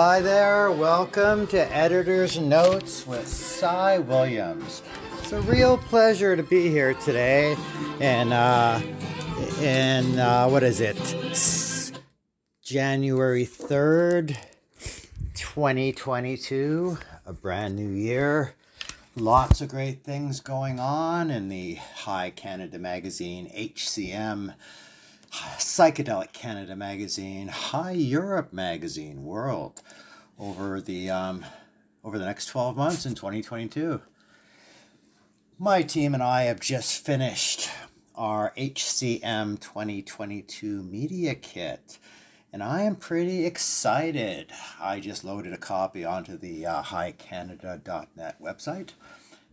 Hi there, welcome to Editor's Notes with Cy Williams. It's a real pleasure to be here today, and uh, in uh, what is it, January 3rd, 2022, a brand new year. Lots of great things going on in the High Canada Magazine, HCM Psychedelic Canada magazine, High Europe magazine, World, over the um, over the next 12 months in 2022. My team and I have just finished our HCM 2022 media kit, and I am pretty excited. I just loaded a copy onto the uh, highcanada.net website,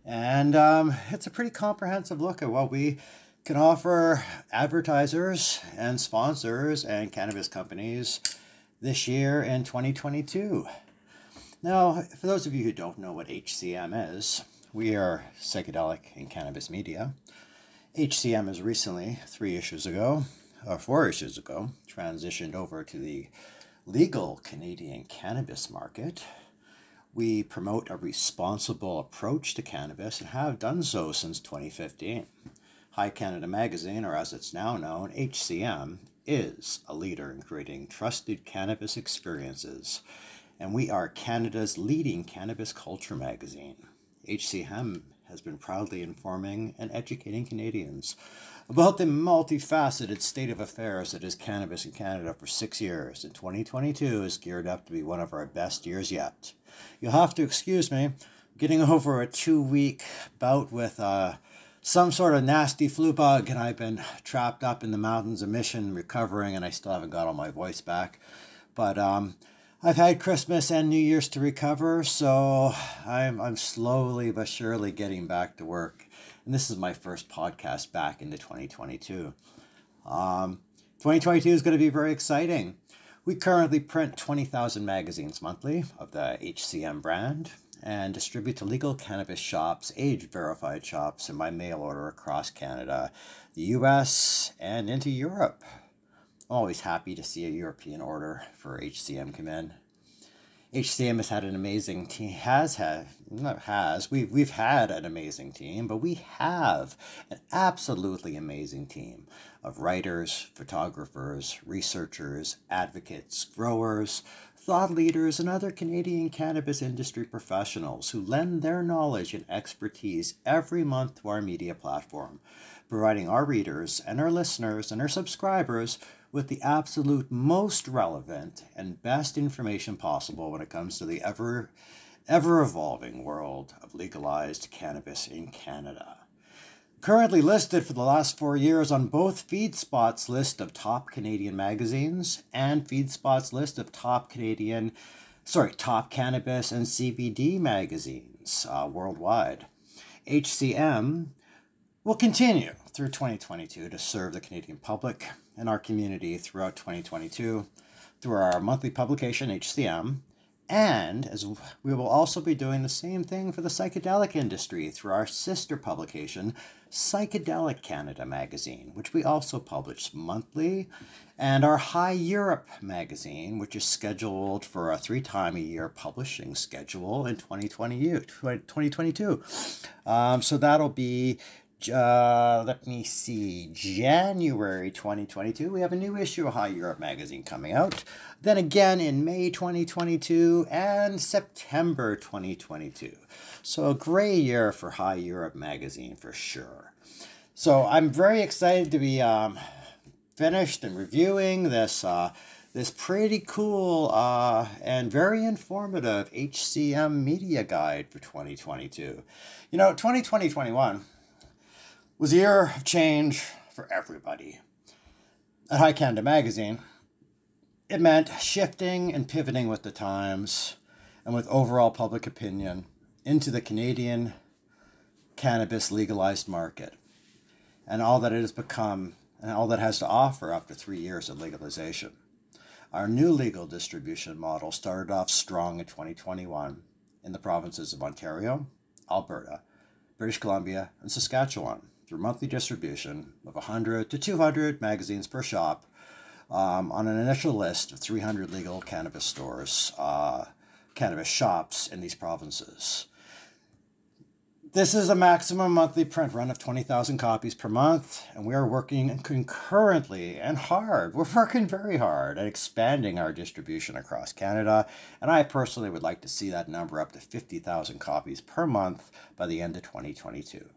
and um, it's a pretty comprehensive look at what we can offer advertisers and sponsors and cannabis companies this year in 2022. Now, for those of you who don't know what HCM is, we are psychedelic and cannabis media. HCM has recently, three issues ago, or four issues ago, transitioned over to the legal Canadian cannabis market. We promote a responsible approach to cannabis and have done so since 2015. High Canada Magazine, or as it's now known, HCM, is a leader in creating trusted cannabis experiences, and we are Canada's leading cannabis culture magazine. HCM has been proudly informing and educating Canadians about the multifaceted state of affairs that is cannabis in Canada for six years, and 2022 is geared up to be one of our best years yet. You'll have to excuse me getting over a two week bout with uh, some sort of nasty flu bug, and I've been trapped up in the mountains of Mission recovering, and I still haven't got all my voice back. But um, I've had Christmas and New Year's to recover, so I'm, I'm slowly but surely getting back to work. And this is my first podcast back into 2022. Um, 2022 is going to be very exciting. We currently print 20,000 magazines monthly of the HCM brand and distribute to legal cannabis shops, age verified shops, and by mail order across Canada, the US, and into Europe. Always happy to see a European order for HCM come in. HCM has had an amazing team, has had, not has, we've, we've had an amazing team, but we have an absolutely amazing team of writers, photographers, researchers, advocates, growers, thought leaders, and other Canadian cannabis industry professionals who lend their knowledge and expertise every month to our media platform, providing our readers and our listeners and our subscribers with the absolute most relevant and best information possible when it comes to the ever ever evolving world of legalized cannabis in Canada currently listed for the last four years on both FeedSpot's list of top Canadian magazines and FeedSpot's list of top Canadian, sorry, top cannabis and CBD magazines uh, worldwide. HCM will continue through 2022 to serve the Canadian public and our community throughout 2022 through our monthly publication, HCM, and as we will also be doing the same thing for the psychedelic industry through our sister publication, Psychedelic Canada magazine, which we also publish monthly, and our High Europe magazine, which is scheduled for a three time a year publishing schedule in 2020, 2022. Um, so that'll be uh, let me see, January 2022, we have a new issue of High Europe magazine coming out. Then again in May 2022 and September 2022. So a great year for High Europe magazine for sure. So I'm very excited to be um, finished and reviewing this uh, this pretty cool uh, and very informative HCM media guide for 2022. You know, 2020 21 was a year of change for everybody. At High Canada Magazine, it meant shifting and pivoting with the times and with overall public opinion into the Canadian cannabis legalized market and all that it has become and all that has to offer after three years of legalization. Our new legal distribution model started off strong in 2021 in the provinces of Ontario, Alberta, British Columbia, and Saskatchewan through monthly distribution of 100 to 200 magazines per shop um, on an initial list of 300 legal cannabis stores, uh, cannabis shops in these provinces. This is a maximum monthly print run of 20,000 copies per month, and we are working concurrently and hard. We're working very hard at expanding our distribution across Canada, and I personally would like to see that number up to 50,000 copies per month by the end of 2022.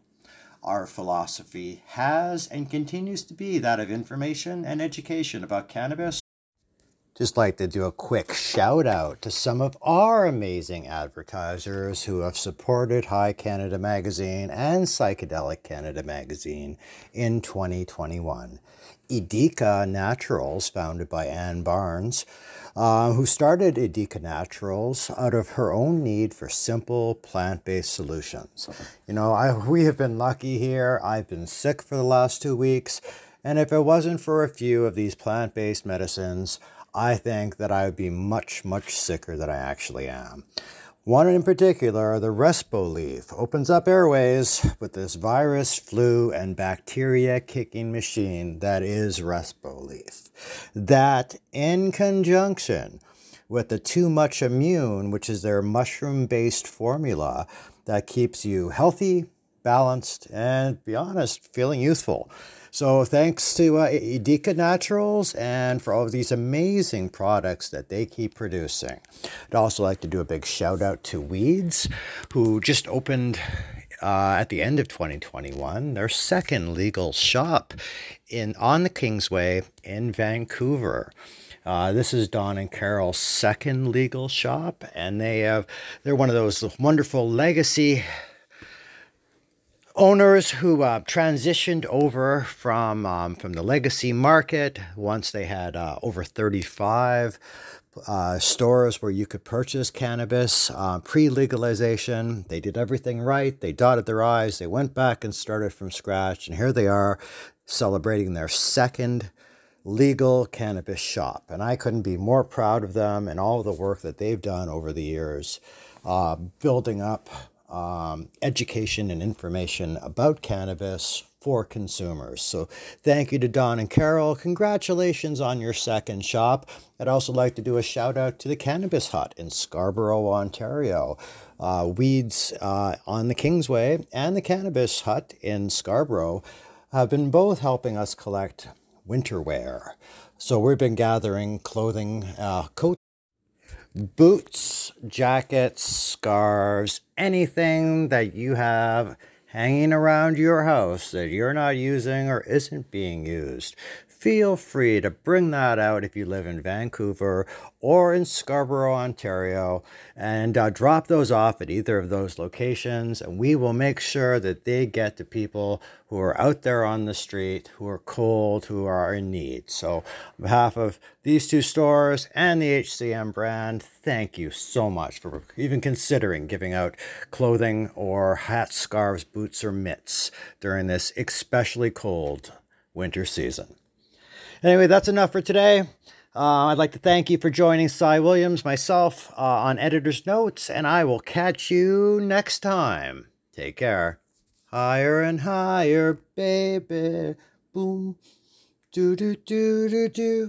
Our philosophy has and continues to be that of information and education about cannabis just like to do a quick shout out to some of our amazing advertisers who have supported High Canada Magazine and Psychedelic Canada Magazine in 2021. Edika Naturals, founded by Ann Barnes, uh, who started Edika Naturals out of her own need for simple plant based solutions. You know, I, we have been lucky here. I've been sick for the last two weeks, and if it wasn't for a few of these plant based medicines, I think that I would be much, much sicker than I actually am. One in particular, the Respo leaf, opens up airways with this virus, flu, and bacteria kicking machine that is Respo leaf. That, in conjunction with the Too Much Immune, which is their mushroom based formula that keeps you healthy, balanced, and, be honest, feeling youthful. So thanks to uh, Naturals and for all of these amazing products that they keep producing. I'd also like to do a big shout out to Weeds, who just opened uh, at the end of 2021 their second legal shop in on the Kingsway in Vancouver. Uh, this is Don and Carol's second legal shop, and they have they're one of those wonderful legacy owners who uh, transitioned over from um, from the legacy market once they had uh, over 35 uh, stores where you could purchase cannabis uh, pre-legalization they did everything right they dotted their i's they went back and started from scratch and here they are celebrating their second legal cannabis shop. And i couldn't be more proud of them and all the work that they've done over the years uh, building up um, education and information about cannabis for consumers. So thank you to Don and Carol. Congratulations on your second shop. I'd also like to do a shout out to the Cannabis Hut in Scarborough, Ontario. Uh, Weeds uh, on the Kingsway and the Cannabis Hut in Scarborough have been both helping us collect winter wear. So we've been gathering clothing, uh, coats boots, jackets, scarves, anything that you have hanging around your house that you're not using or isn't being used feel free to bring that out if you live in Vancouver or in Scarborough, Ontario, and uh, drop those off at either of those locations. And we will make sure that they get to people who are out there on the street, who are cold, who are in need. So, on behalf of these two stores and the HCM brand, thank you so much for even considering giving out clothing or hats, scarves, boots, or mitts during this especially cold winter season. Anyway, that's enough for today. Uh, I'd like to thank you for joining Cy Williams, myself, uh, on Editor's Notes, and I will catch you next time. Take care. Higher and higher, baby. Boom. Do do do do do.